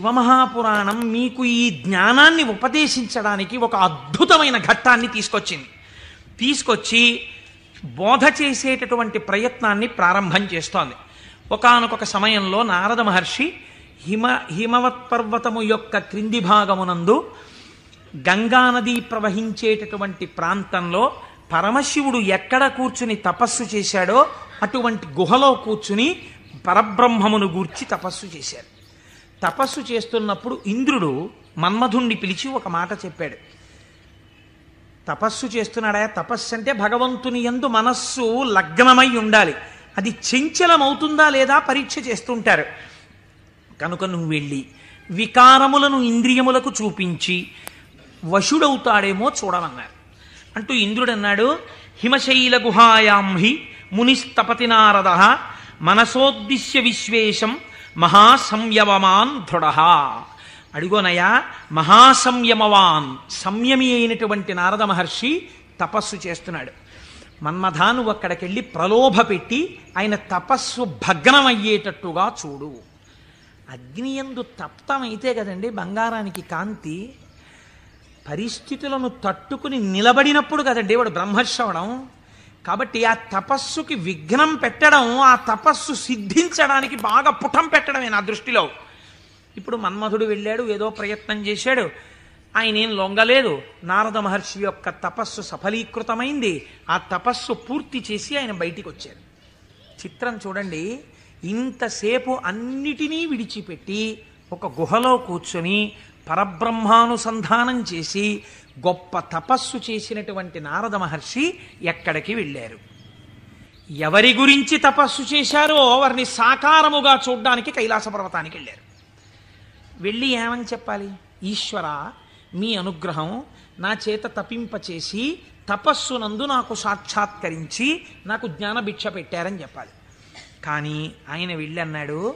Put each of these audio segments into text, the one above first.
శివమహాపురాణం మీకు ఈ జ్ఞానాన్ని ఉపదేశించడానికి ఒక అద్భుతమైన ఘట్టాన్ని తీసుకొచ్చింది. తీసుకొచ్చి బోధ చేసేటటువంటి ప్రయత్నాన్ని ప్రారంభం చేస్తోంది. ఒకానొక సమయంలో నారద మహర్షి హిమ హిమవత్ పర్వతము యొక్క క్రింది భాగమునందు గంగానది ప్రవహించేటటువంటి ప్రాంతంలో పరమశివుడు ఎక్కడ కూర్చుని తపస్సు చేశాడో అటువంటి గుహలో కూర్చుని పరబ్రహ్మమును గూర్చి తపస్సు చేశాడు తపస్సు చేస్తున్నప్పుడు ఇంద్రుడు మన్మధుణ్ణి పిలిచి ఒక మాట చెప్పాడు. తపస్సు చేస్తున్నాడా? తపస్సు అంటే భగవంతుని ఎందు మనస్సు లగ్నమై ఉండాలి. అది చంచలమవుతుందా లేదా పరీక్ష చేస్తుంటారు. కనుక నువ్వు వెళ్ళి వికారములను ఇంద్రియములకు చూపించి వశుడవుతాడేమో చూడమన్నారు. అంటూ ఇంద్రుడు అన్నాడు హిమశైల గుహాయాం హి మునిస్తపతి నారద మనసోద్దిశ్య విశ్వేశం మహాసంయమమాన్ దృఢ. అడుగోనయ్యా మహాసంయమవాన్ సంయమి అయినటువంటి నారద మహర్షి తపస్సు చేస్తున్నాడు. మన్మధాను అక్కడికెళ్ళి ప్రలోభ పెట్టి ఆయన తపస్సు భగ్నమయ్యేటట్టుగా చూడు. అగ్నియందు తప్తమైతే కదండి బంగారానికి కాంతి. పరిస్థితులను తట్టుకుని నిలబడినప్పుడు కదండి వాడు బ్రహ్మర్షవడం కాబట్టి ఆ తపస్సుకి విఘ్నం పెట్టడం ఆ తపస్సు సిద్ధించడానికి బాగా పుటం పెట్టడమే నా దృష్టిలో. ఇప్పుడు మన్మధుడు వెళ్ళాడు ఏదో ప్రయత్నం చేశాడు. ఆయన ఏం లొంగలేదు. నారద మహర్షి యొక్క తపస్సు సఫలీకృతమైంది. ఆ తపస్సు పూర్తి చేసి ఆయన బయటికి వచ్చారు చిత్రం చూడండి. ఇంతసేపు అన్నిటినీ విడిచిపెట్టి ఒక గుహలో కూర్చొని పరబ్రహ్మానుసంధానం చేసి గొప్ప తపస్సు చేసినటువంటి నారద మహర్షి ఎక్కడికి వెళ్ళారు? ఎవరి గురించి తపస్సు చేశారో వారిని సాకారముగా చూడ్డానికి కైలాస పర్వతానికి వెళ్ళారు. వెళ్ళి ఏమని చెప్పాలి? ఈశ్వర మీ అనుగ్రహం నా చేత తపింపచేసి తపస్సునందు నాకు సాక్షాత్కరించి నాకు జ్ఞానభిక్ష పెట్టారని చెప్పాలి. కానీ ఆయన వెళ్ళి అన్నాడు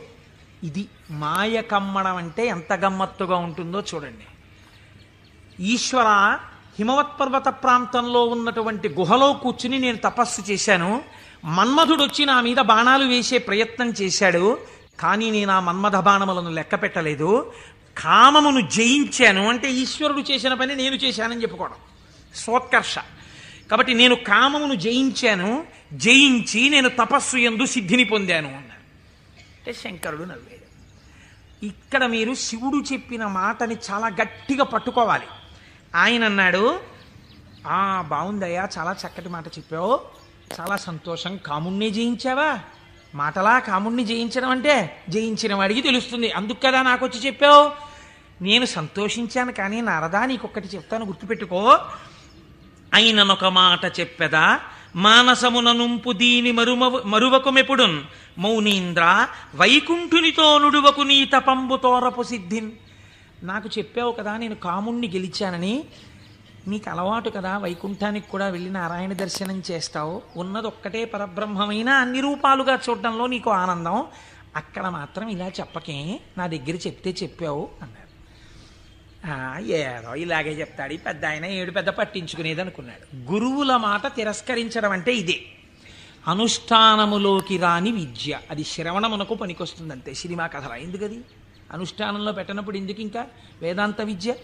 ఇది మాయ కమ్మడం అంటే ఎంత గమ్మత్తుగా ఉంటుందో చూడండి. ఈశ్వర హిమవత్ పర్వత ప్రాంతంలో ఉన్నటువంటి గుహలో కూర్చుని నేను తపస్సు చేశాను. మన్మధుడు వచ్చి నా మీద బాణాలు వేసే ప్రయత్నం చేశాడు. కానీ నేను ఆ మన్మథ బాణములను లెక్క పెట్టలేదు. కామమును జయించాను అంటే ఈశ్వరుడు చేసిన పని నేను చేశానని చెప్పుకోవడం. సోత్కర్ష కాబట్టి నేను కామమును జయించాను. జయించి నేను తపస్సు ఎందు సిద్ధిని పొందాను అన్నారు అంటే శంకరుడు నవ్వాడు. ఇక్కడ మీరు శివుడు చెప్పిన మాటని చాలా గట్టిగా పట్టుకోవాలి. ఆయన అన్నాడు ఆ బాగుందయ్యా చాలా చక్కటి మాట చెప్పావు. చాలా సంతోషం. కాముణ్ణి జయించావా? మాటలా కాముణ్ణి జయించడం అంటే జయించిన వాడికి తెలుస్తుంది. అందుకు కదా నాకు వచ్చి చెప్పావు? నేను సంతోషించాను కానీ నారదా నీకొక్కటి చెప్తాను గుర్తుపెట్టుకో. అయిననొక మాట చెప్పెదా? మానసముననుంపు దీని మరుమ మరువకుమెపుడున్ మౌనీంద్ర వైకుంఠునితో నుడువకు నీ తపంబు తోరపు సిద్ధిన్. నాకు చెప్పావు కదా నేను కాముణ్ణి గెలిచానని. నీకు అలవాటు కదా వైకుంఠానికి కూడా వెళ్ళి నారాయణ దర్శనం చేస్తావు. ఉన్నది ఒక్కటే పరబ్రహ్మమైన అన్ని రూపాలుగా చూడడంలో నీకు ఆనందం. అక్కడ మాత్రం ఇలా చెప్పకే నా దగ్గర చెప్తే చెప్పావు అన్నారు. ఏదో ఇలాగే చెప్తాడు. పెద్ద ఆయన ఏడు పెద్ద పట్టించుకునేది అనుకున్నాడు. గురువుల మాట తిరస్కరించడం అంటే ఇదే. అనుష్ఠానములోకి రాని విద్య. అది శ్రవణమునకు పనికొస్తుందంతే. సినిమా కథల. ఎందుకది? అనుష్ఠానంలో పెట్టనప్పుడు ఎందుకు ఇంకా? వేదాంత విద్య.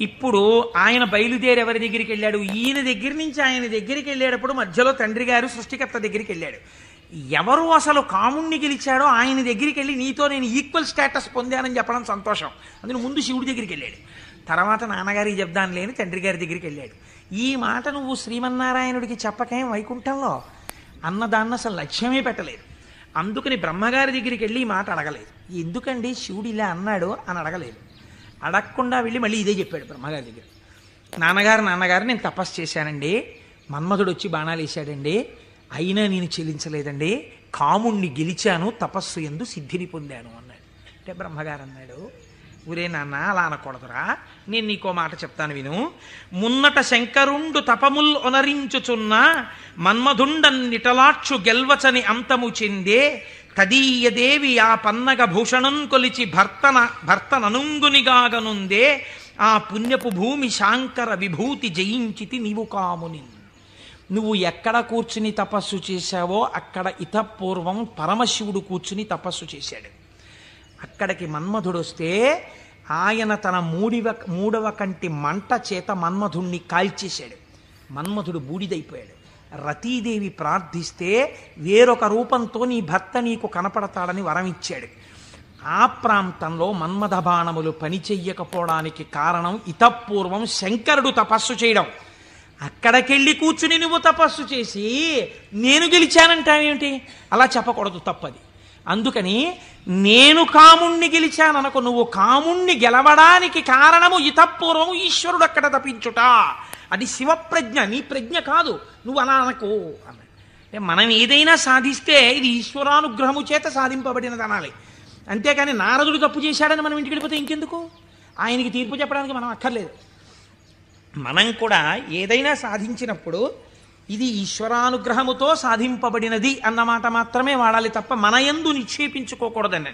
ఇప్పుడు ఆయన బయలుదేరి ఎవరి దగ్గరికి వెళ్ళాడు? ఈయన దగ్గర నుంచి ఆయన దగ్గరికి వెళ్ళేటప్పుడు మధ్యలో తండ్రి గారు సృష్టికర్త దగ్గరికి వెళ్ళాడు. ఎవరు అసలు కాముణ్ణి గెలిచాడో ఆయన దగ్గరికి వెళ్ళి నీతో నేను ఈక్వల్ స్టేటస్ పొందానని చెప్పడం సంతోషం. అందులో ముందు శివుడి దగ్గరికి వెళ్ళాడు. తర్వాత నాన్నగారికి చెప్దాను లేని తండ్రి గారి దగ్గరికి వెళ్ళాడు. ఈ మాట నువ్వు శ్రీమన్నారాయణుడికి చెప్పకేం వైకుంఠంలో? అన్నదాన్ని అసలు లక్ష్యమే పెట్టలేదు. అందుకని బ్రహ్మగారి దగ్గరికి వెళ్ళి ఈ మాట అడగలేదు. ఎందుకండి శివుడు ఇలా అన్నాడు అని అడగలేదు. అడగకుండా వెళ్ళి మళ్ళీ ఇదే చెప్పాడు బ్రహ్మగారి దగ్గర. నాన్నగారు నాన్నగారు నేను తపస్సు చేశానండి. మన్మధుడు వచ్చి బాణాలు వేశాడండి. అయినా నేను చెల్లించలేదండి. కాముణ్ణి గెలిచాను తపస్సు ఎందు సిద్ధిని పొందాను అన్నాడు. అంటే బ్రహ్మగారు అన్నాడు ఊరే నాన్న అలా అనకూడదురా. నేను నీకో మాట చెప్తాను విను. మున్నట శంకరుండు తపముల్ ఒనరించుచున్న మన్మధుండన్నిటలాక్షు గెల్వచని అంతము చెందే తదీయదేవి ఆ పన్నగ భూషణం కొలిచి భర్తన భర్తననుంగునిగాగనుందే ఆ పుణ్యపు భూమి శాంకర విభూతి జయించితి నీవు కాముని నువ్వు ఎక్కడ కూర్చుని తపస్సు చేశావో అక్కడ ఇతపూర్వం పరమశివుడు కూర్చుని తపస్సు చేశాడు. అక్కడికి మన్మధుడు వస్తే ఆయన తన మూడివ మూడవ కంటి మంట చేత మన్మధుణ్ణి కాల్చేశాడు. మన్మధుడు బూడిదైపోయాడు. రతీదేవి ప్రార్థిస్తే వేరొక రూపంతో నీ భర్త నీకు కనపడతాడని వరం ఇచ్చాడు ఆ ప్రాంతంలో మన్మథ బాణములు పనిచెయ్యకపోవడానికి కారణం ఇతపూర్వం శంకరుడు తపస్సు చేయడం. అక్కడికెళ్ళి కూర్చుని నువ్వు తపస్సు చేసి నేను గెలిచానంటావేమిటి? అలా చెప్పకూడదు తప్పది. అందుకని నేను కాముణ్ణి గెలిచాననుకో నువ్వు కాముణ్ణి గెలవడానికి కారణము ఇతపూర్వము ఈశ్వరుడు అక్కడ తప్పించుట. అది శివప్రజ్ఞ నీ ప్రజ్ఞ కాదు. నువ్వు అలా అనకు అన్నాడు. మనం ఏదైనా సాధిస్తే ఇది ఈశ్వరానుగ్రహము చేత సాధింపబడినది అనాలి. అంతేకాని నారదుడు తప్పు చేశాడని మనం ఇంటికి వెళ్ళిపోతే ఇంకెందుకు? ఆయనకి తీర్పు చెప్పడానికి మనం అక్కర్లేదు. మనం కూడా ఏదైనా సాధించినప్పుడు ఇది ఈశ్వరానుగ్రహముతో సాధింపబడినది అన్నమాట మాత్రమే వాడాలి తప్ప మన యందు నిక్షేపించుకోకూడదని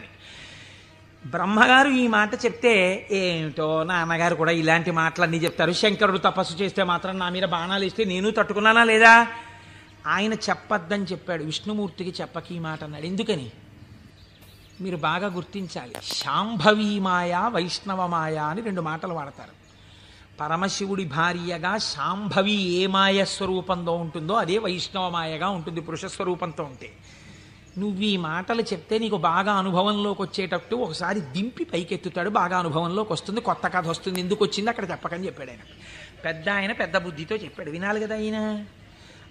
బ్రహ్మగారు ఈ మాట చెప్తే ఏమిటో నాన్నగారు కూడా ఇలాంటి మాటలన్నీ చెప్తారు. శంకరుడు తపస్సు చేస్తే మాత్రం నా మీద బాణాలు ఇస్తే నేను తట్టుకున్నానా లేదా? ఆయన చెప్పొద్దని చెప్పాడు. విష్ణుమూర్తికి చెప్పక ఈ మాట అన్నాడు. ఎందుకని? మీరు బాగా గుర్తించాలి. శాంభవీ మాయ వైష్ణవ మాయ అని రెండు మాటలు వాడతారు. పరమశివుడి భార్యగా శాంభవి ఏ మాయ స్వరూపంలో ఉంటుందో అదే వైష్ణవ మాయగా ఉంటుంది పురుష స్వరూపంతో ఉంటే. నువ్వు ఈ మాటలు చెప్తే నీకు బాగా అనుభవంలోకి వచ్చేటట్టు ఒకసారి దింపి పైకెత్తుతాడు బాగా అనుభవంలోకి వస్తుంది కొత్త కథ వస్తుంది ఎందుకు వచ్చింది అక్కడ చెప్పకని చెప్పాడు ఆయన. పెద్ద ఆయన పెద్ద బుద్ధితో చెప్పాడు వినాలి కదా ఆయన.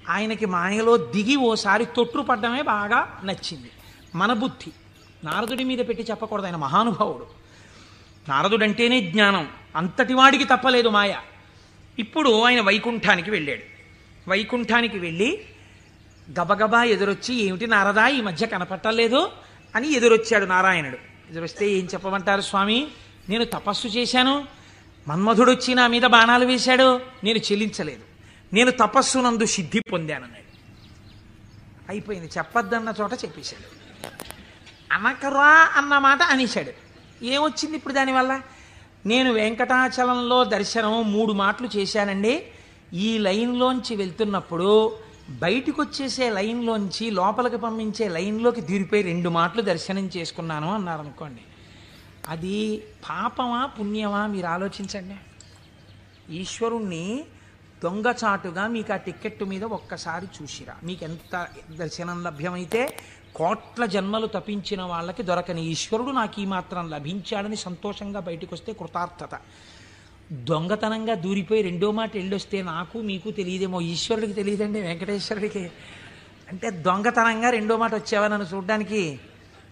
ఆయనకి మాయలో దిగి ఓసారి తొట్టుపడ్డమే బాగా నచ్చింది. మన బుద్ధి. నారదుడి మీద పెట్టి చెప్పకూడదు ఆయన మహానుభావుడు. నారదుడంటేనే జ్ఞానం. అంతటి వాడికి తప్పలేదు మాయ. ఇప్పుడు ఆయన వైకుంఠానికి వెళ్ళాడు. వైకుంఠానికి వెళ్ళి గబగబా ఎదురొచ్చి ఏమిటి నారదా ఈ మధ్య కనపట్టలేదు అని ఎదురొచ్చాడు నారాయణుడు. ఎదురొస్తే ఏం చెప్పమంటారు స్వామి? నేను తపస్సు చేశాను. మన్మధుడు వచ్చి నా మీద బాణాలు వేశాడు. నేను చెల్లించలేదు. నేను తపస్సు నందు సిద్ధి పొందానన్నాడు అయిపోయింది. చెప్పొద్దన్న చోట చెప్పేశాడు. అనకరా అన్న మాట అనేశాడు. ఏమొచ్చింది ఇప్పుడు దానివల్ల? నేను వెంకటాచలంలో దర్శనం మూడు మాటలు చేశానండి. ఈ లైన్లోంచి వెళ్తున్నప్పుడు బయటికి వచ్చేసే లైన్లోంచి లోపలికి పంపించే లైన్లోకి తీరిపోయి రెండు మాటలు దర్శనం చేసుకున్నాను అన్నారు అనుకోండి అది పాపమా పుణ్యమా మీరు ఆలోచించండి. ఈశ్వరుణ్ణి దొంగచాటుగా మీకు ఆ టిక్కెట్టు మీద ఒక్కసారి చూసిరా. మీకు ఎంత దర్శనం లభ్యమైతే కోట్ల జన్మలు తపించిన వాళ్ళకి దొరకని ఈశ్వరుడు నాకు ఈ మాత్రం లభించాడని సంతోషంగా బయటకు వస్తే కృతార్థత. దొంగతనంగా దూరిపోయి రెండో మాట వెళ్ళొస్తే నాకు మీకు తెలియదేమో ఈశ్వరుడికి తెలియదండి వెంకటేశ్వరుడికి. అంటే దొంగతనంగా రెండో మాట వచ్చావా నన్ను చూడడానికి?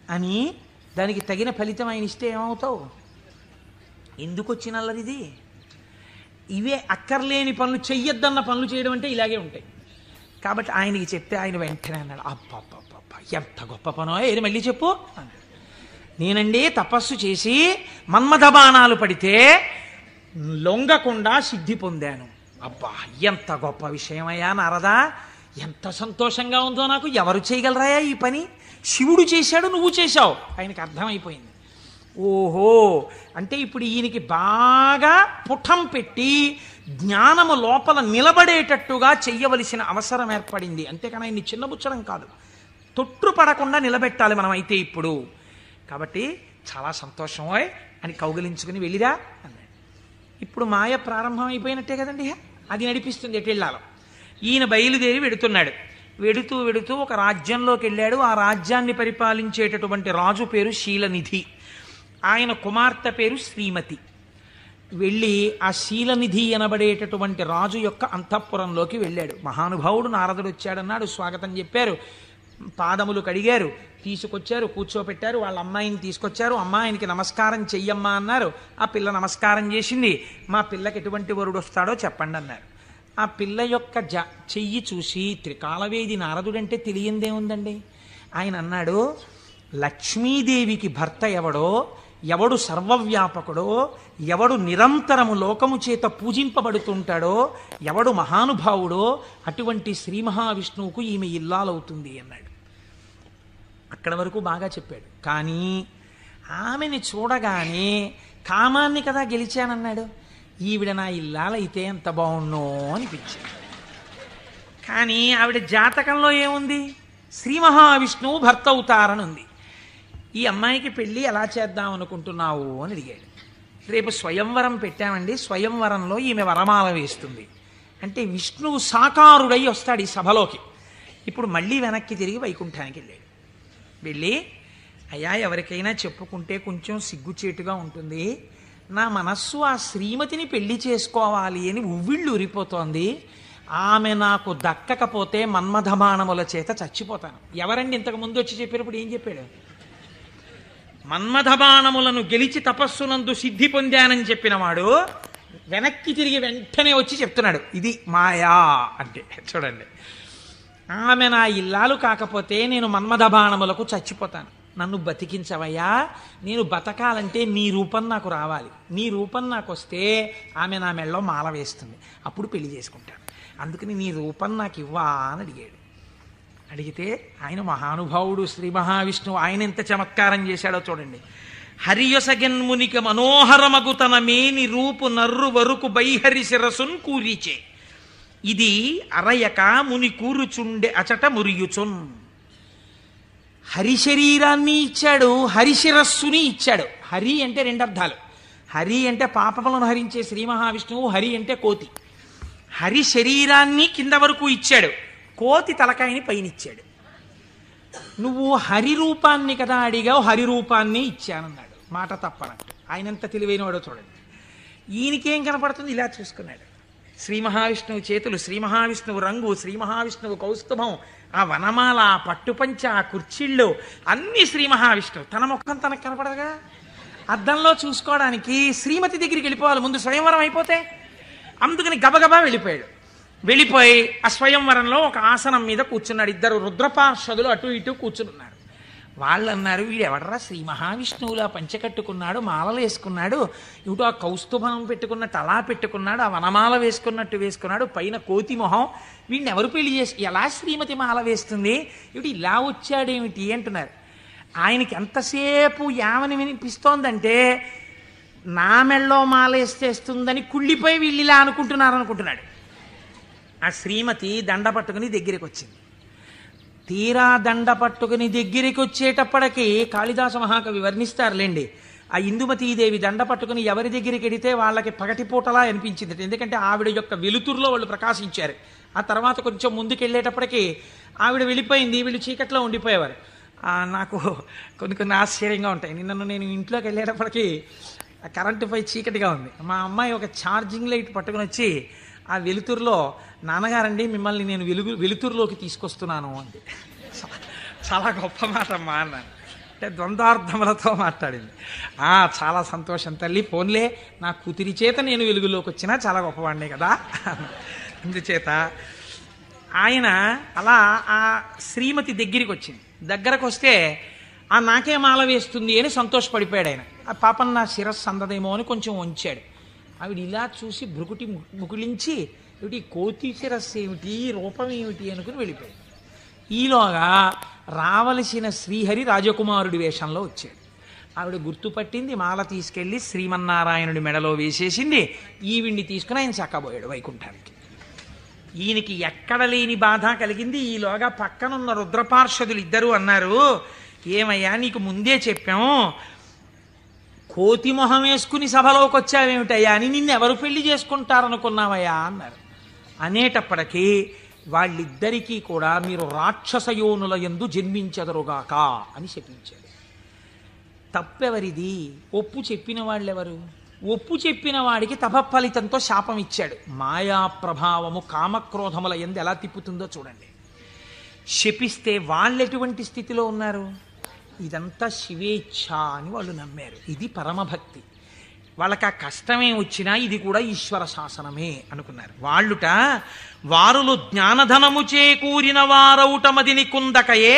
అని దానికి తగిన ఫలితం ఆయన ఇస్తే ఏమవుతావు? ఎందుకు వచ్చిన అల్లరిది ఇవే అక్కర్లేని పనులు చెయ్యొద్దన్న పనులు చేయడం అంటే ఇలాగే ఉంటాయి. కాబట్టి ఆయనకి చెప్తే ఆయన వెంటనే అన్నాడు అబ్బబ్బబ్బబ్బ ఎంత గొప్ప పనో? ఏది మళ్ళీ చెప్పు? నేనండి తపస్సు చేసి మన్మథ బాణాలు పడితే లొంగకుండా సిద్ధి పొందాను. అబ్బా ఎంత గొప్ప విషయమయ్యా నారదా. ఎంత సంతోషంగా ఉందో నాకు ఎవరు చేయగలరాయా ఈ పని? శివుడు చేశాడు నువ్వు చేశావు. ఆయనకి అర్థమైపోయింది. ఓహో అంటే ఇప్పుడు ఈయనకి బాగా పుఠం పెట్టి జ్ఞానము లోపల నిలబడేటట్టుగా చెయ్యవలసిన అవసరం ఏర్పడింది. అంతేకాని ఆయన్ని చిన్నబుచ్చడం కాదు. తొట్టు పడకుండా నిలబెట్టాలి మనం అయితే ఇప్పుడు. కాబట్టి చాలా సంతోషమోయ్ అని కౌగిలించుకుని వెళ్ళిరా అన్నాడు. ఇప్పుడు మాయ ప్రారంభం అయిపోయినట్టే కదండి అది నడిపిస్తుంది ఎటు వెళ్ళాలో. ఈయన బయలుదేరి వెడుతున్నాడు. వెడుతూ వెడుతూ ఒక రాజ్యంలోకి వెళ్ళాడు. ఆ రాజ్యాన్ని పరిపాలించేటటువంటి రాజు పేరు శీలనిధి. ఆయన కుమార్తె పేరు శ్రీమతి. వెళ్ళి ఆ శీలనిధి అనబడేటటువంటి రాజు యొక్క అంతఃపురంలోకి వెళ్ళాడు. మహానుభావుడు నారదుడు వచ్చాడన్నాడు స్వాగతం చెప్పారు. పాదములు కడిగారు తీసుకొచ్చారు కూర్చోపెట్టారు వాళ్ళ అమ్మాయిని తీసుకొచ్చారు అమ్మాయినికి నమస్కారం చెయ్యమ్మా అన్నారు. ఆ పిల్ల నమస్కారం చేసింది. మా పిల్లకి ఎటువంటి వరుడు వస్తాడో చెప్పండి అన్నారు. ఆ పిల్ల యొక్క జ చెయ్యి చూసి త్రికాలవేది నారదుడంటే తెలియందేముందండి ఆయన అన్నాడు లక్ష్మీదేవికి భర్త ఎవడో ఎవడు సర్వవ్యాపకుడో ఎవడు నిరంతరము లోకము చేత పూజింపబడుతుంటాడో ఎవడు మహానుభావుడో అటువంటి శ్రీ మహావిష్ణువుకు ఈమె ఇల్లాలవుతుంది అన్నాడు. అక్కడ వరకు బాగా చెప్పాడు. కానీ ఆమెని చూడగానే కామాన్ని కదా గెలిచానన్నాడు. ఈవిడ నా ఇల్లాలైతే ఎంత బాగున్నో అనిపించింది. కానీ ఆవిడ జాతకంలో ఏముంది? శ్రీ మహావిష్ణువు భర్త అవుతారని ఉంది ఈ అమ్మాయికి పెళ్ళి ఎలా చేద్దాం అనుకుంటున్నావు అని అడిగాడు. రేపు స్వయంవరం పెట్టామండి. స్వయంవరంలో ఈమె వరమాల వేస్తుంది. అంటే విష్ణువు సాకారుడై వస్తాడు ఈ సభలోకి. ఇప్పుడు మళ్ళీ వెనక్కి తిరిగి వైకుంఠానికి వెళ్ళాడు. వెళ్ళి అయ్యా ఎవరికైనా చెప్పుకుంటే కొంచెం సిగ్గుచేటుగా ఉంటుంది. నా మనస్సు ఆ శ్రీమతిని పెళ్ళి చేసుకోవాలి అని ఉవ్విళ్ళు ఉరిపోతోంది ఆమె నాకు దక్కకపోతే మన్మధమానముల చేత చచ్చిపోతాను. ఎవరండి ఇంతకు ముందు వచ్చి చెప్పినప్పుడు ఏం చెప్పాడు? మన్మధమానములను గెలిచి తపస్సునందు సిద్ధి పొందానని చెప్పినవాడు వెనక్కి తిరిగి వెంటనే వచ్చి చెప్తున్నాడు. ఇది మాయా అంటే చూడండి. ఆమె నా ఇల్లాలు కాకపోతే నేను మన్మథ బాణములకు చచ్చిపోతాను. నన్ను బతికించవయ్యా నేను బతకాలంటే నీ రూపం నాకు రావాలి. నీ రూపం నాకు వస్తే ఆమె నా మెళ్ళలో మాల వేస్తుంది. అప్పుడు పెళ్ళి చేసుకుంటాను అందుకని నీ రూపం నాకు ఇవ్వా అని అడిగాడు. అడిగితే ఆయన మహానుభావుడు శ్రీ మహావిష్ణువు ఆయన ఎంత చమత్కారం చేశాడో చూడండి. హరియసగన్మునిక మనోహరమగు తన మేని రూపు నర్రు వరుకు బైహరి శిరసున్ కూరిచే. ఇది అరయక ముని కూరుచుండె అచట మురియుచున్. హరి శరీరాన్ని ఇచ్చాడు హరిశిరస్సుని ఇచ్చాడు. హరి అంటే రెండు అర్థాలు హరి అంటే పాపములను హరించే శ్రీ మహావిష్ణువు హరి అంటే కోతి. హరి శరీరాన్ని కింద వరకు ఇచ్చాడు కోతి తలకాయని పైనిచ్చాడు. నువ్వు హరి రూపాన్ని కదా అడిగావు హరి రూపాన్ని ఇచ్చానన్నాడు. మాట తప్పనట్టు. ఆయనంత తెలివైన తెలివైనవాడో చూడండి. ఈయనకేం కనపడుతుంది? ఇలా చూసుకున్నాడు. శ్రీ మహావిష్ణువు చేతులు శ్రీ మహావిష్ణువు రంగు శ్రీ మహావిష్ణువు కౌస్తుభం ఆ వనమాల ఆ పట్టుపంచ ఆ కుర్చీళ్ళు అన్నీ శ్రీ మహావిష్ణువు. తన ముఖం తనకు కనపడదుగా? అద్దంలో చూసుకోవడానికి శ్రీమతి దగ్గరికి వెళ్ళిపోవాలి. ముందు స్వయంవరం అయిపోతే అందుకని గబగబా వెళ్ళిపోయాడు. వెళ్ళిపోయి ఆ స్వయంవరంలో ఒక ఆసనం మీద కూర్చున్నాడు. ఇద్దరు రుద్రపార్షదులు అటు ఇటు కూర్చున్నారు వాళ్ళు అన్నారు వీడు ఎవడరా శ్రీ మహావిష్ణువులా పంచకట్టుకున్నాడు మాలలు వేసుకున్నాడు ఇటు ఆ కౌస్తుభం పెట్టుకున్నట్టు అలా పెట్టుకున్నాడు ఆ వనమాల వేసుకున్నట్టు వేసుకున్నాడు పైన కోతి మొహం వీడిని ఎవరు పెళ్ళి చేసి ఎలా శ్రీమతి మాల వేస్తుంది? ఇటు ఇలా వచ్చాడేమిటి? అంటున్నారు. ఆయనకి ఎంతసేపు యావని వినిపిస్తోందంటే నా మెళ్ళో మాలేస్తేస్తుందని కుళ్ళిపోయి వీళ్ళు ఇలా అనుకుంటున్నారు అనుకుంటున్నాడు ఆ శ్రీమతి దండ పట్టుకుని దగ్గరికి వచ్చింది తీరా దండ పట్టుకుని దగ్గరికి వచ్చేటప్పటికి కాళిదాస మహాకవి వర్ణిస్తారులేండి. ఆ ఇందుమతీదేవి దండ పట్టుకుని ఎవరి దగ్గరికి వెడితే వాళ్ళకి పగటిపూటలా అనిపించింది ఎందుకంటే ఆవిడ యొక్క వెలుతురులో వాళ్ళు ప్రకాశించారు. ఆ తర్వాత కొంచెం ముందుకెళ్ళేటప్పటికీ ఆవిడ వెళ్ళిపోయింది వీళ్ళు చీకట్లో ఉండిపోయేవారు. నాకు కొన్ని కొన్ని ఆశ్చర్యంగా ఉంటాయి. నిన్ను నేను ఇంట్లోకి వెళ్ళేటప్పటికి ఆ కరెంటు పై చీకటిగా ఉంది. మా అమ్మాయి ఒక ఛార్జింగ్ లైట్ పట్టుకుని వచ్చి ఆ వెలుతురులో నాన్నగారండి మిమ్మల్ని నేను వెలుగు వెలుతురులోకి తీసుకొస్తున్నాను అంది. చాలా గొప్ప మాట అమ్మా అన్నాను. అంటే ద్వంద్వార్థములతో మాట్లాడింది. "ఆ, చాలా సంతోషం తల్లి ఫోన్లే నా కూతురి చేత నేను వెలుగులోకి వచ్చినా చాలా గొప్పవాడినే కదా అందుచేత ఆయన అలా ఆ శ్రీమతి దగ్గరికి వచ్చింది దగ్గరకు వస్తే ఆ నాకే మాల వేస్తుంది అని సంతోషపడిపోయాడు ఆయన. ఆ పాపం నా శిరస్సు అందదేమో అని కొంచెం ఉంచాడు ఆవిడ ఇలా చూసి భృకుటి ము- ముకులించి ఏమిటి కోతి శిరస్సు ఏమిటి? రూపం ఏమిటి? అనుకుని వెళ్ళిపోయాడు ఈలోగా రావలసిన శ్రీహరి రాజకుమారుడి వేషంలో వచ్చాడు. ఆవిడ గుర్తుపట్టింది మాల తీసుకెళ్ళి శ్రీమన్నారాయణుడి మెడలో వేసేసింది. ఈవిడిని తీసుకుని ఆయన చక్కబోయాడు వైకుంఠానికి. ఈయనకి ఎక్కడ లేని బాధ కలిగింది. ఈలోగా పక్కనున్న రుద్రపార్షదులు ఇద్దరు అన్నారు ఏమయ్యా నీకు ముందే చెప్పాం కోతి మొహం వేసుకుని సభలోకి వచ్చావేమిటయ్యా అని నిన్ను ఎవరు పెళ్ళి చేసుకుంటారనుకున్నావయ్యా అన్నారు. అనేటప్పటికీ వాళ్ళిద్దరికీ కూడా మీరు రాక్షసయోనుల ఎందు జన్మించదరుగాక అని శపించాడు. తప్పెవరిది? ఒప్పు చెప్పిన వాళ్ళెవరు? ఒప్పు చెప్పిన వాడికి తపఫలితంతో శాపం ఇచ్చాడు మాయా ప్రభావము కామక్రోధముల ఎందు ఎలా తిప్పుతుందో చూడండి. శపిస్తే వాళ్ళు ఎటువంటి స్థితిలో ఉన్నారు? ఇదంతా శివేచ్ఛ అని వాళ్ళు నమ్మారు. ఇది పరమభక్తి. వాళ్ళకి ఆ కష్టమే వచ్చినా ఇది కూడా ఈశ్వర శాసనమే అనుకున్నారు. వాళ్ళుట వారులు జ్ఞానధనము చేకూరిన వారౌటమదిని కుందకయే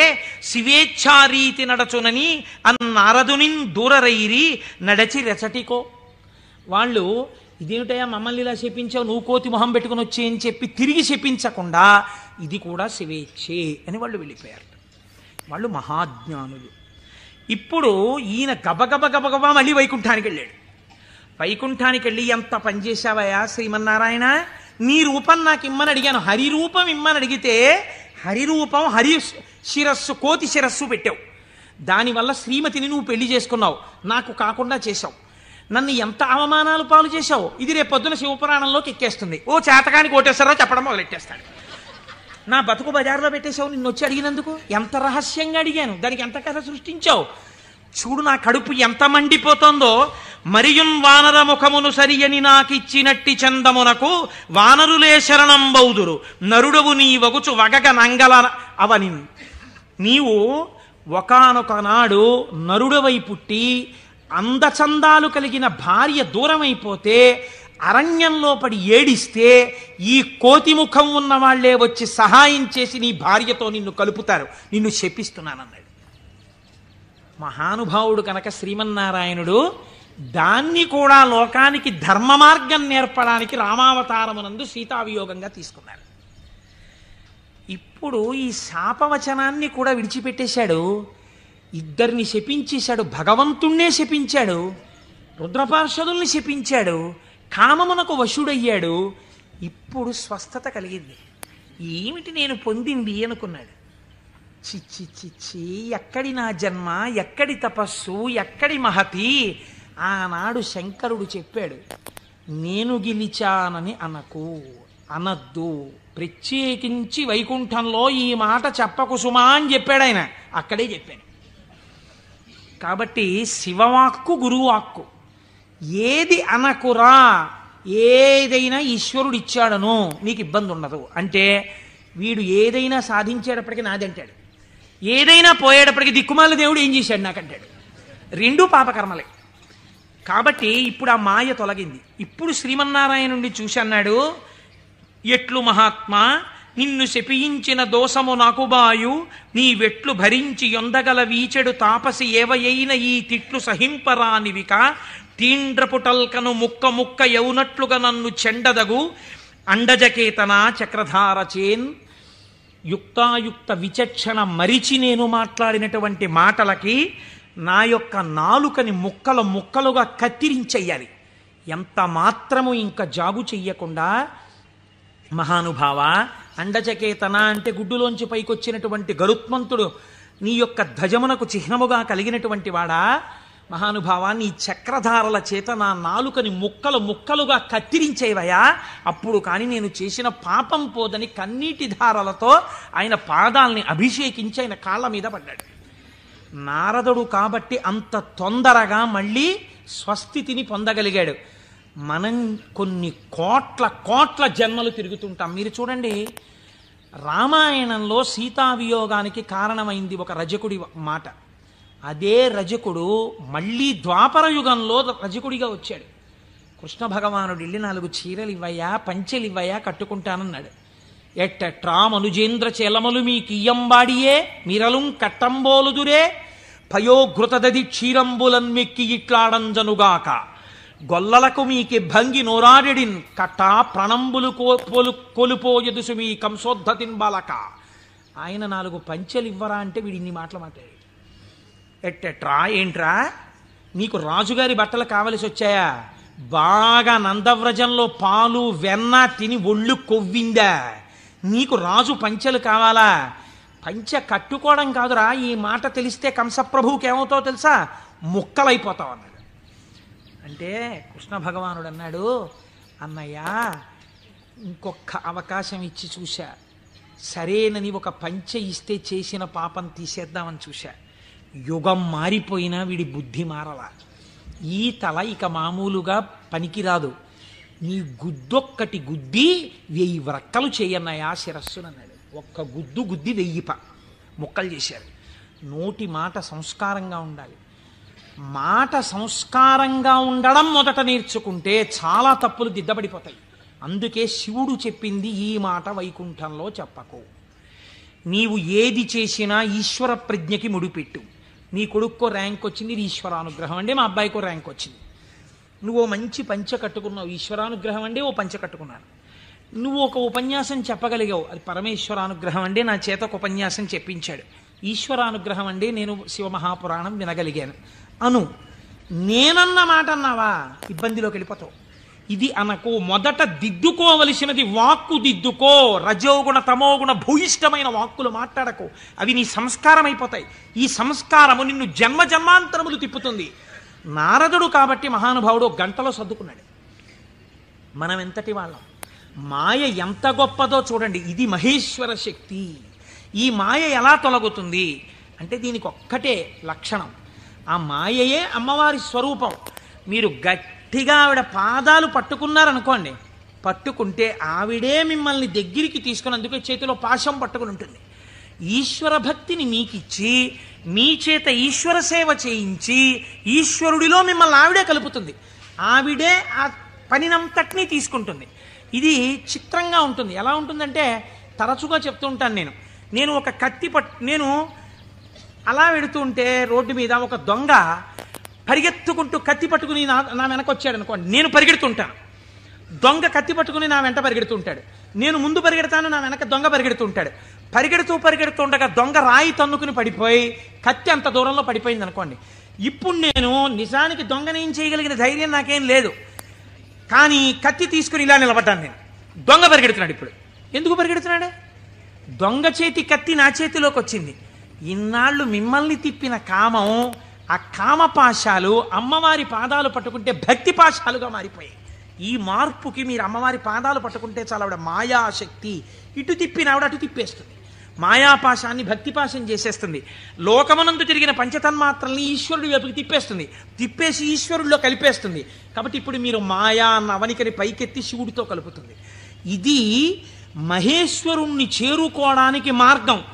శివేచ్ఛారీతి నడచునని అన్నారదునిన్ దూరరైరి నడచి రెచటికో వాళ్ళు ఇదేమిటయా మమ్మల్ని ఇలా చెప్పించావు నువ్వు కోతి మొహం పెట్టుకుని వచ్చే అని చెప్పి తిరిగి చెప్పించకుండా ఇది కూడా శివేచ్ఛే అని వాళ్ళు వెళ్ళిపోయారు వాళ్ళు మహాజ్ఞానులు. ఇప్పుడు ఈయన గబగబ గబగబా మళ్ళీ వైకుంఠానికి వెళ్ళాడు. వైకుంఠానికి వెళ్ళి ఎంత పనిచేశావయా శ్రీమన్నారాయణ? నీ రూపం నాకు ఇమ్మని అడిగాను. హరి రూపం ఇమ్మని అడిగితే హరి రూపం హరి శిరస్సు కోతి శిరస్సు పెట్టావు. దానివల్ల శ్రీమతిని నువ్వు పెళ్ళి చేసుకున్నావు. నాకు కాకుండా చేశావు. నన్ను ఎంత అవమానాలు పాలు చేశావు? ఇది రేపొద్దున శివపురాణంలోకి ఎక్కేస్తుంది. ఓ చేతకానికి కోటేశ్వరరావు చెప్పడం మొదలెట్టేస్తాడు. నా బతుకు బజార్లో పెట్టేశావు నిన్ను వచ్చి అడిగినందుకు? ఎంత రహస్యంగా అడిగాను? దానికి ఎంత కథ సృష్టించావు? చూడు నా కడుపు ఎంత మండిపోతుందో. మరియున్ వానర ముఖమును సరియని నాకిచ్చినట్టి చందమునకు వానరులే శరణం బౌదురు నరుడవు నీ వగుచు వగగ నంగల అవని నీవు ఒకనొకనాడు నరుడవై పుట్టి అందచందాలు కలిగిన భార్య దూరమైపోతే అరణ్యంలో పడి ఏడిస్తే ఈ కోతి ముఖం ఉన్న వాళ్ళే వచ్చి సహాయం చేసి నీ భార్యతో నిన్ను కలుపుతారు. నిన్ను శపిస్తున్నానన్నాడు. మహానుభావుడు కనుక శ్రీమన్నారాయణుడు దాన్ని కూడా లోకానికి ధర్మ మార్గం నేర్పడానికి రామావతారమునందు సీతావియోగంగా తీసుకున్నారు ఇప్పుడు ఈ శాపవచనాన్ని కూడా విడిచిపెట్టేశాడు. ఇద్దరిని శపించేశాడు. భగవంతుణ్ణే శపించాడు. రుద్రపార్షదుల్ని శపించాడు. కామమునకు వశుడయ్యాడు ఇప్పుడు స్వస్థత కలిగింది. ఏమిటి నేను పొందింది అనుకున్నాడు. చిచ్చి చిచ్చి ఎక్కడి నా జన్మ ఎక్కడి తపస్సు ఎక్కడి మహతి? ఆనాడు శంకరుడు చెప్పాడు నేను గెలిచానని అనకు అనద్దు. ప్రత్యేకించి వైకుంఠంలో ఈ మాట చెప్పకు సుమా అని చెప్పాడు ఆయన. అక్కడే చెప్పాను కాబట్టి శివవాక్కు గురువాక్కు. ఏది అనకురా ఏదైనా ఈశ్వరుడు ఇచ్చాడను నీకు ఇబ్బంది ఉండదు అంటే వీడు ఏదైనా సాధించేటప్పటికి నాదంటాడు. ఏదైనా పోయేటప్పటికి దిక్కుమాల దేవుడు ఏం చేశాడు నాకంటాడు. రెండూ పాపకర్మలే. కాబట్టి ఇప్పుడు ఆ మాయ తొలగింది. ఇప్పుడు శ్రీమన్నారాయణుడిని చూసి అన్నాడు ఎట్లు మహాత్మా నిన్ను శపించిన దోషము నాకు బాయు నీ వెట్లు భరించి యొందగల వీచెడు తాపసి ఏవయైన ఈ తిట్లు సహింపరానివిక తీండ్రపుటల్కను ముక్క ముక్క ఎవునట్లుగా నన్ను చెండదగు అండజకేతన చక్రధార చేన్ యుక్తాయుక్త విచక్షణ మరిచి నేను మాట్లాడినటువంటి మాటలకి నా యొక్క నాలుకని ముక్కలు ముక్కలుగా కత్తిరించెయ్యాలి. ఎంత మాత్రము ఇంకా జాగు చెయ్యకుండా మహానుభావ అండచకేతన అంటే గుడ్డులోంచి పైకొచ్చినటువంటి గరుత్మంతుడు నీ యొక్క ధ్వజమునకు చిహ్నముగా కలిగినటువంటి వాడా? మహానుభావాన్ని ఈ చక్రధారల చేత నా నాలుకని ముక్కలు ముక్కలుగా కత్తిరించేవయా అప్పుడు కానీ నేను చేసిన పాపం పోదని కన్నీటి ధారలతో ఆయన పాదాల్ని అభిషేకించి ఆయన కాళ్ళ మీద పడ్డాడు. నారదుడు కాబట్టి అంత తొందరగా మళ్ళీ స్వస్థితిని పొందగలిగాడు. మనం కొన్ని కోట్ల కోట్ల జన్మలు తిరుగుతుంటాం. మీరు చూడండి రామాయణంలో సీతావియోగానికి కారణమైంది ఒక రజకుడి మాట. అదే రజకుడు మళ్ళీ ద్వాపర యుగంలో రజకుడిగా వచ్చాడు. కృష్ణ భగవానుడు వెళ్ళి నాలుగు చీరలు ఇవ్వయా పంచెలు ఇవ్వయా కట్టుకుంటానన్నాడు. ఎట్ట మనుజేంద్ర చేలమలు మీ కియ్యంబాడియే మిరలుం కట్టంబోలుదురే పయోఘృతదది క్షీరంబులన్మెక్కి ఇట్లాడంజనుగాక. గొల్లలకు మీకి భంగి నోరాడిడిన్ కట్టా ప్రణంబులు కోలు కొలుపోయదుసు మీ కంసోద్ధతిన్ బాలక ఆయన నాలుగు పంచెలు ఇవ్వరా అంటే వీడిన్ని మాటలు మాట్లాడాడు. ఎట్టెట్రా ఏంట్రా? నీకు రాజుగారి బట్టలు కావలసి వచ్చాయా? బాగా నందవ్రజంలో పాలు వెన్న తిని ఒళ్ళు కొవ్విందా? నీకు రాజు పంచెలు కావాలా? పంచె కట్టుకోవడం కాదురా ఈ మాట తెలిస్తే కంసప్రభువుకి ఏమవుతావో తెలుసా? ముక్కలైపోతావు అన్నాడు. అంటే కృష్ణ భగవానుడు అన్నాడు అన్నయ్య ఇంకొక అవకాశం ఇచ్చి చూశా. సరేనని ఒక పంచె ఇస్తే చేసిన పాపం తీసేద్దామని చూశా. యుగం మారిపోయినా వీడి బుద్ధి మారలా. ఈ తల ఇక మామూలుగా పనికిరాదు. నీ గుద్దొక్కటి గుద్ది వెయ్యి వ్రక్కలు చేయన్నాయా శిరస్సునన్నాడు ఒక్క గుద్దు గుద్ది వెయ్యి ప ముక్కలు చేశారు. నోటి మాట సంస్కారంగా ఉండాలి. మాట సంస్కారంగా ఉండడం మొదట నేర్చుకుంటే చాలా తప్పులు దిద్దబడిపోతాయి. అందుకే శివుడు చెప్పింది ఈ మాట వైకుంఠంలో చెప్పకు. నీవు ఏది చేసినా ఈశ్వర ప్రజ్ఞకి ముడిపెట్టు. నీ కొడుక్కో ర్యాంక్ వచ్చింది ఇది ఈశ్వరానుగ్రహం అండి మా అబ్బాయికో ర్యాంక్ వచ్చింది. నువ్వు మంచి పంచ కట్టుకున్నావు ఈశ్వరానుగ్రహం అండి ఓ పంచ కట్టుకున్నాను. నువ్వు ఒక ఉపన్యాసం చెప్పగలిగావు అది పరమేశ్వరానుగ్రహం అండి నా చేత ఒక ఉపన్యాసం చెప్పించాడు. ఈశ్వరానుగ్రహం అండి నేను శివమహాపురాణం వినగలిగాను. అను నేనన్న మాట అన్నావా? ఇబ్బందిలోకి వెళ్ళిపోతావు. ఇది అనకు మొదట దిద్దుకోవలసినది వాక్కు దిద్దుకో రజోగుణ తమోగుణ భూయిష్టమైన వాక్కులు మాట్లాడకు. అవి నీ సంస్కారం అయిపోతాయి ఈ సంస్కారము నిన్ను జన్మ జన్మాంతరములు తిప్పుతుంది. నారదుడు కాబట్టి మహానుభావుడు గంటలో సర్దుకున్నాడు. మనం ఎంతటి వాళ్ళం. మాయ ఎంత గొప్పదో చూడండి. ఇది మహేశ్వర శక్తి. ఈ మాయ ఎలా తొలగుతుంది? అంటే దీనికి ఒక్కటే లక్షణం. ఆ మాయయే అమ్మవారి స్వరూపం. మీరు గట్టిగా ఆవిడ పాదాలు పట్టుకున్నారనుకోండి పట్టుకుంటే ఆవిడే మిమ్మల్ని దగ్గరికి తీసుకున్నందుకు చేతిలో పాశం పట్టుకుని ఉంటుంది. ఈశ్వర భక్తిని మీకిచ్చి మీ చేత ఈశ్వర సేవ చేయించి ఈశ్వరుడిలో మిమ్మల్ని ఆవిడే కలుపుతుంది. ఆవిడే ఆ పనినంతటినీ తీసుకుంటుంది. ఇది చిత్రంగా ఉంటుంది. ఎలా ఉంటుందంటే తరచుగా చెప్తూ ఉంటాను నేను. నేను ఒక కత్తి పట్ నేను అలా వెడుతూ ఉంటే రోడ్డు మీద ఒక దొంగ పరిగెత్తుకుంటూ కత్తి పట్టుకుని నా నా వెనకొచ్చాడు అనుకోండి. నేను పరిగెడుతుంటాను. దొంగ కత్తి పట్టుకుని నా వెంట పరిగెడుతుంటాడు. నేను ముందు పరిగెడతాను నా వెనక దొంగ పరిగెడుతుంటాడు. పరిగెడుతూ పరిగెడుతుండగా దొంగ రాయి తన్నుకుని పడిపోయి కత్తి అంత దూరంలో పడిపోయింది అనుకోండి. ఇప్పుడు నేను నిజానికి దొంగని ఏం చేయగలిగిన ధైర్యం నాకేం లేదు. కానీ కత్తి తీసుకుని ఇలా నిలబడ్డాను నేను. దొంగ పరిగెడుతున్నాడు ఇప్పుడు. ఎందుకు పరిగెడుతున్నాడు? దొంగ చేతి కత్తి నా చేతిలోకి వచ్చింది ఇన్నాళ్ళు మిమ్మల్ని తిప్పిన కామం ఆ కామపాశాలు అమ్మవారి పాదాలు పట్టుకుంటే భక్తి పాశాలుగా మారిపోయాయి. ఈ మార్పుకి మీరు అమ్మవారి పాదాలు పట్టుకుంటే చాలా ఆవిడ మాయాశక్తి. ఇటు తిప్పిన ఆవిడ అటు తిప్పేస్తుంది. మాయాపాశాన్ని భక్తిపాశం చేసేస్తుంది. లోకమనందు తిరిగిన పంచతన్మాత్రల్ని ఈశ్వరుడి వైపుకి తిప్పేస్తుంది. తిప్పేసి ఈశ్వరుడిలో కలిపేస్తుంది. కాబట్టి ఇప్పుడు మీరు మాయా అన్న అవనికని పైకెత్తి శివుడితో కలుపుతుంది. ఇది మహేశ్వరుణ్ణి చేరుకోవడానికి మార్గం.